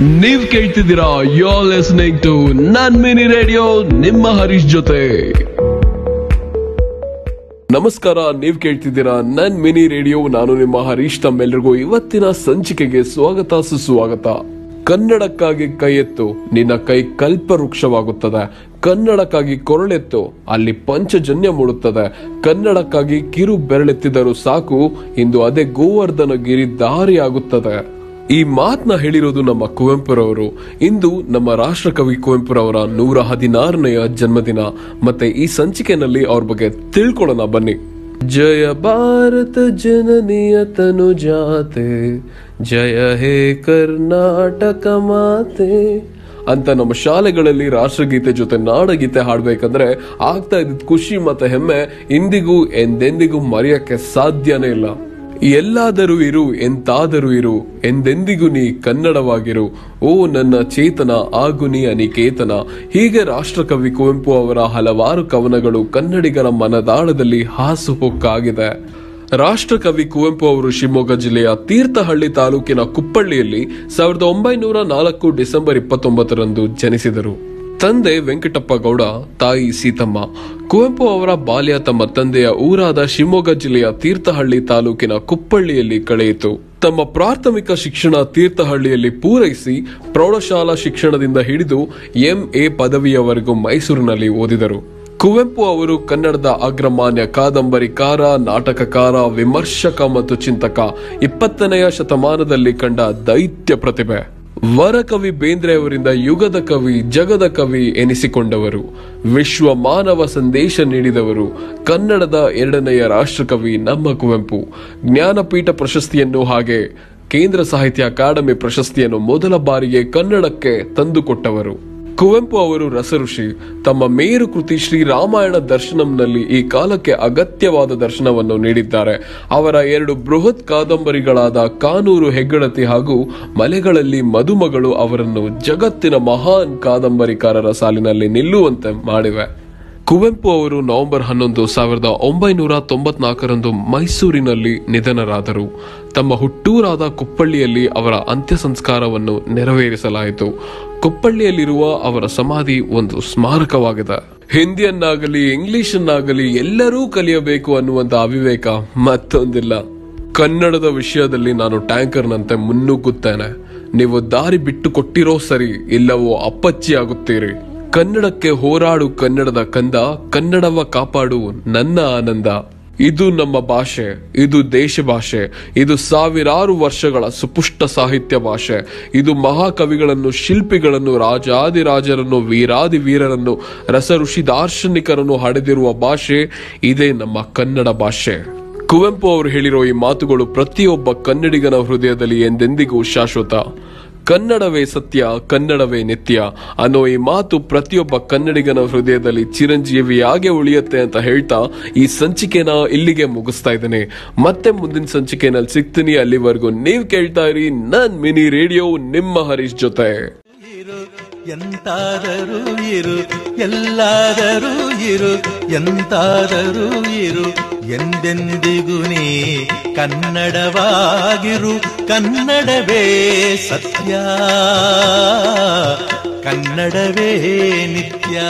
ನೀವ್ ಕೇಳ್ತಿದ್ದೀರಾ ಯೋ listening to ನನ್ ಮಿನಿ ರೇಡಿಯೋ ನಿಮ್ಮ ಹರೀಶ್ ಜೊತೆ. ನಮಸ್ಕಾರ, ನೀವ್ ಕೇಳ್ತಿದ್ದೀರಾ ನನ್ ಮಿನಿ ರೇಡಿಯೋ ನಾನು ನಿಮ್ಮ ಹರೀಶ್ ತಮ್ಮೆಲ್ಲರಿಗೂ ಇವತ್ತಿನ ಸಂಚಿಕೆಗೆ ಸ್ವಾಗತ, ಸುಸ್ವಾಗತ. ಕನ್ನಡಕ್ಕಾಗಿ ಕೈ ಎತ್ತು, ನಿನ್ನ ಕೈ ಕಲ್ಪವೃಕ್ಷವಾಗುತ್ತದೆ. ಕನ್ನಡಕ್ಕಾಗಿ ಕೊರಳೆತ್ತು, ಅಲ್ಲಿ ಪಂಚಜನ್ಯ ಮೂಡುತ್ತದೆ. ಕನ್ನಡಕ್ಕಾಗಿ ಕಿರು ಬೆರಳೆತ್ತಿದರೂ ಸಾಕು, ಇಂದು ಅದೇ ಗೋವರ್ಧನ ಗಿರಿ ದಾರಿಯಾಗುತ್ತದೆ. ಈ ಮಾತನ್ನ ಹೇಳಿರೋದು ನಮ್ಮ ಕುವೆಂಪುರವರು. ಇಂದು ನಮ್ಮ ರಾಷ್ಟ್ರಕವಿ ಕುವೆಂಪುರವರ ನೂರ ಹದಿನಾರನೆಯ ಜನ್ಮದಿನ. ಮತ್ತೆ ಈ ಸಂಚಿಕೆನಲ್ಲಿ ಅವ್ರ ಬಗ್ಗೆ ತಿಳ್ಕೊಳ್ಳೋಣ, ಬನ್ನಿ. ಜಯ ಭಾರತ ಜನನಿಯ ತನು ಜಾತೆ ಜಯ ಹೇ ಕರ್ನಾಟಕ ಮಾತೆ. ಅಂತ ನಮ್ಮ ಶಾಲೆಗಳಲ್ಲಿ ರಾಷ್ಟ್ರಗೀತೆ ಜೊತೆ ನಾಡಗೀತೆ ಹಾಡ್ಬೇಕಂದ್ರೆ ಆಗ್ತಾ ಇದ್ದ ಖುಷಿ ಮತ್ತೆ ಹೆಮ್ಮೆ ಇಂದಿಗೂ ಎಂದೆಂದಿಗೂ ಮರೆಯಕ್ಕೆ ಸಾಧ್ಯನೇ ಇಲ್ಲ. ಎಲ್ಲಾದರೂ ಇರು, ಎಂತಾದರೂ ಇರು, ಎಂದೆಂದಿಗೂ ನೀ ಕನ್ನಡವಾಗಿರು. ಓ ನನ್ನ ಚೇತನ ಆಗು ನೀ ಅನಿಕೇತನ ಹೀಗೆ ರಾಷ್ಟ್ರಕವಿ ಕುವೆಂಪು ಅವರ ಹಲವಾರು ಕವನಗಳು ಕನ್ನಡಿಗರ ಮನದಾಳದಲ್ಲಿ ಹಾಸುಹೊಕ್ಕಾಗಿದೆ ರಾಷ್ಟ್ರಕವಿ ಕುವೆಂಪು ಅವರು ಶಿವಮೊಗ್ಗ ಜಿಲ್ಲೆಯ ತೀರ್ಥಹಳ್ಳಿ ತಾಲೂಕಿನ ಕುಪ್ಪಳ್ಳಿಯಲ್ಲಿ ಸಾವಿರದ ಒಂಬೈನೂರ ನಾಲ್ಕು ಡಿಸೆಂಬರ್ ಇಪ್ಪತ್ತೊಂಬತ್ತರಂದು ಜನಿಸಿದರು. ತಂದೆ ವೆಂಕಟಪ್ಪ ಗೌಡ, ತಾಯಿ ಸೀತಮ್ಮ. ಕುವೆಂಪು ಅವರ ಬಾಲ್ಯ ತಮ್ಮ ತಂದೆಯ ಊರಾದ ಶಿವಮೊಗ್ಗ ಜಿಲ್ಲೆಯ ತೀರ್ಥಹಳ್ಳಿ ತಾಲೂಕಿನ ಕುಪ್ಪಳ್ಳಿಯಲ್ಲಿ ಕಳೆಯಿತು. ತಮ್ಮ ಪ್ರಾಥಮಿಕ ಶಿಕ್ಷಣ ತೀರ್ಥಹಳ್ಳಿಯಲ್ಲಿ ಪೂರೈಸಿ ಪ್ರೌಢಶಾಲಾ ಶಿಕ್ಷಣದಿಂದ ಹಿಡಿದು ಎಂಎ ಪದವಿಯವರೆಗೂ ಮೈಸೂರಿನಲ್ಲಿ ಓದಿದರು. ಕುವೆಂಪು ಅವರು ಕನ್ನಡದ ಅಗ್ರಮಾನ್ಯ ಕಾದಂಬರಿಕಾರ, ನಾಟಕಕಾರ, ವಿಮರ್ಶಕ ಮತ್ತು ಚಿಂತಕ ಇಪ್ಪತ್ತನೆಯ ಶತಮಾನದಲ್ಲಿ ಕಂಡ ದೈತ್ಯ ಪ್ರತಿಭೆ. ವರಕವಿ ಬೇಂದ್ರೆಯವರಿಂದ ಯುಗದ ಕವಿ, ಜಗದ ಕವಿ ಎನಿಸಿಕೊಂಡವರು. ವಿಶ್ವ ಮಾನವ ಸಂದೇಶ ನೀಡಿದವರು. ಕನ್ನಡದ ಎರಡನೆಯ ರಾಷ್ಟ್ರಕವಿ ನಮ್ಮ ಕುವೆಂಪು. ಜ್ಞಾನಪೀಠ ಪ್ರಶಸ್ತಿಯನ್ನು ಹಾಗೆ ಕೇಂದ್ರ ಸಾಹಿತ್ಯ ಅಕಾಡೆಮಿ ಪ್ರಶಸ್ತಿಯನ್ನು ಮೊದಲ ಬಾರಿಗೆ ಕನ್ನಡಕ್ಕೆ ತಂದುಕೊಟ್ಟವರು. ಕುವೆಂಪು ಅವರು ರಸಋಷಿ. ತಮ್ಮ ಮೇರು ಕೃತಿ ಶ್ರೀ ರಾಮಾಯಣ ದರ್ಶನಂನಲ್ಲಿ ಈ ಕಾಲಕ್ಕೆ ಅಗತ್ಯವಾದ ದರ್ಶನವನ್ನು ನೀಡಿದ್ದಾರೆ. ಅವರ ಎರಡು ಬೃಹತ್ ಕಾದಂಬರಿಗಳಾದ ಕಾನೂರು ಹೆಗ್ಗಡತಿ ಹಾಗೂ ಮಲೆಗಳಲ್ಲಿ ಮದುಮಗಳು ಅವರನ್ನು ಜಗತ್ತಿನ ಮಹಾನ್ ಕಾದಂಬರಿಕಾರರ ಸಾಲಿನಲ್ಲಿ ನಿಲ್ಲುವಂತೆ ಮಾಡಿವೆ. ಕುವೆಂಪು ಅವರು ನವೆಂಬರ್ ಹನ್ನೊಂದು ಸಾವಿರದ ಒಂಬೈನೂರ ತೊಂಬತ್ನಾಲ್ಕರಂದು ಮೈಸೂರಿನಲ್ಲಿ ನಿಧನರಾದರು. ತಮ್ಮ ಹುಟ್ಟೂರಾದ ಕುಪ್ಪಳ್ಳಿಯಲ್ಲಿ ಅವರ ಅಂತ್ಯ ಸಂಸ್ಕಾರವನ್ನು ನೆರವೇರಿಸಲಾಯಿತು. ಕುಪ್ಪಳ್ಳಿಯಲ್ಲಿರುವ ಅವರ ಸಮಾಧಿ ಒಂದು ಸ್ಮಾರಕವಾಗಿದೆ. ಹಿಂದಿಯನ್ನಾಗಲಿ, ಇಂಗ್ಲಿಷನ್ನಾಗಲಿ ಎಲ್ಲರೂ ಕಲಿಯಬೇಕು ಅನ್ನುವಂತ ಅವಿವೇಕ ಮತ್ತೊಂದಿಲ್ಲ. ಕನ್ನಡದ ವಿಷಯದಲ್ಲಿ ನಾನು ಟ್ಯಾಂಕರ್ನಂತೆ ಮುನ್ನುಗ್ಗುತ್ತೇನೆ. ನೀವು ದಾರಿ ಬಿಟ್ಟು ಕೊಟ್ಟಿರೋ ಸರಿ ಇಲ್ಲವೋ ಅಪ್ಪಚ್ಚಿ ಆಗುತ್ತೀರಿ ಕನ್ನಡಕ್ಕೆ ಹೋರಾಡು ಕನ್ನಡದ ಕಂದ, ಕನ್ನಡವ ಕಾಪಾಡು ನನ್ನ ಆನಂದ. ಇದು ನಮ್ಮ ಭಾಷೆ, ಇದು ದೇಶ ಭಾಷೆ, ಇದು ಸಾವಿರಾರು ವರ್ಷಗಳ ಸುಪುಷ್ಟ ಸಾಹಿತ್ಯ ಭಾಷೆ. ಇದು ಮಹಾಕವಿಗಳನ್ನು, ಶಿಲ್ಪಿಗಳನ್ನು, ರಾಜಾದಿರಾಜರನ್ನು ವೀರಾದಿ ವೀರರನ್ನು ರಸ ಋಷಿ ದಾರ್ಶನಿಕರನ್ನು ಹಡೆದಿರುವ ಭಾಷೆ, ಇದೇ ನಮ್ಮ ಕನ್ನಡ ಭಾಷೆ. ಕುವೆಂಪು ಅವರು ಹೇಳಿರೋ ಈ ಮಾತುಗಳು ಪ್ರತಿಯೊಬ್ಬ ಕನ್ನಡಿಗನ ಹೃದಯದಲ್ಲಿ ಎಂದೆಂದಿಗೂ ಶಾಶ್ವತ. ಕನ್ನಡವೇ ಸತ್ಯ, ಕನ್ನಡವೇ ನಿತ್ಯ. ಅನ್ನೋ ಈ ಮಾತು ಪ್ರತಿಯೊಬ್ಬ ಕನ್ನಡಿಗನ ಹೃದಯದಲ್ಲಿ ಚಿರಂಜೀವಿಯಾಗೆ ಉಳಿಯುತ್ತೆ ಅಂತ ಹೇಳ್ತಾ ಈ ಸಂಚಿಕೆನ ಇಲ್ಲಿಗೆ ಮುಗಿಸ್ತಾ ಇದ್ದೇನೆ. ಮತ್ತೆ ಮುಂದಿನ ಸಂಚಿಕೆನಲ್ಲಿ ಸಿಗ್ತೀನಿ. ಅಲ್ಲಿವರೆಗೂ ನೀವು ಕೇಳ್ತಾ ಇರಿ ನನ್ ಮಿನಿ ರೇಡಿಯೋ, ನಿಮ್ಮ ಹರೀಶ್ ಜೊತೆ. ಎಂತಾದರೂ ಇರು ಎಲ್ಲಾದರೂ ಇರು ಎಂತಾದರೂ ಇರು ಎಂದೆಂದಿಗೂ ನೀ ಕನ್ನಡವಾಗಿರು ಕನ್ನಡವೇ ಸತ್ಯ ಕನ್ನಡವೇ ನಿತ್ಯ.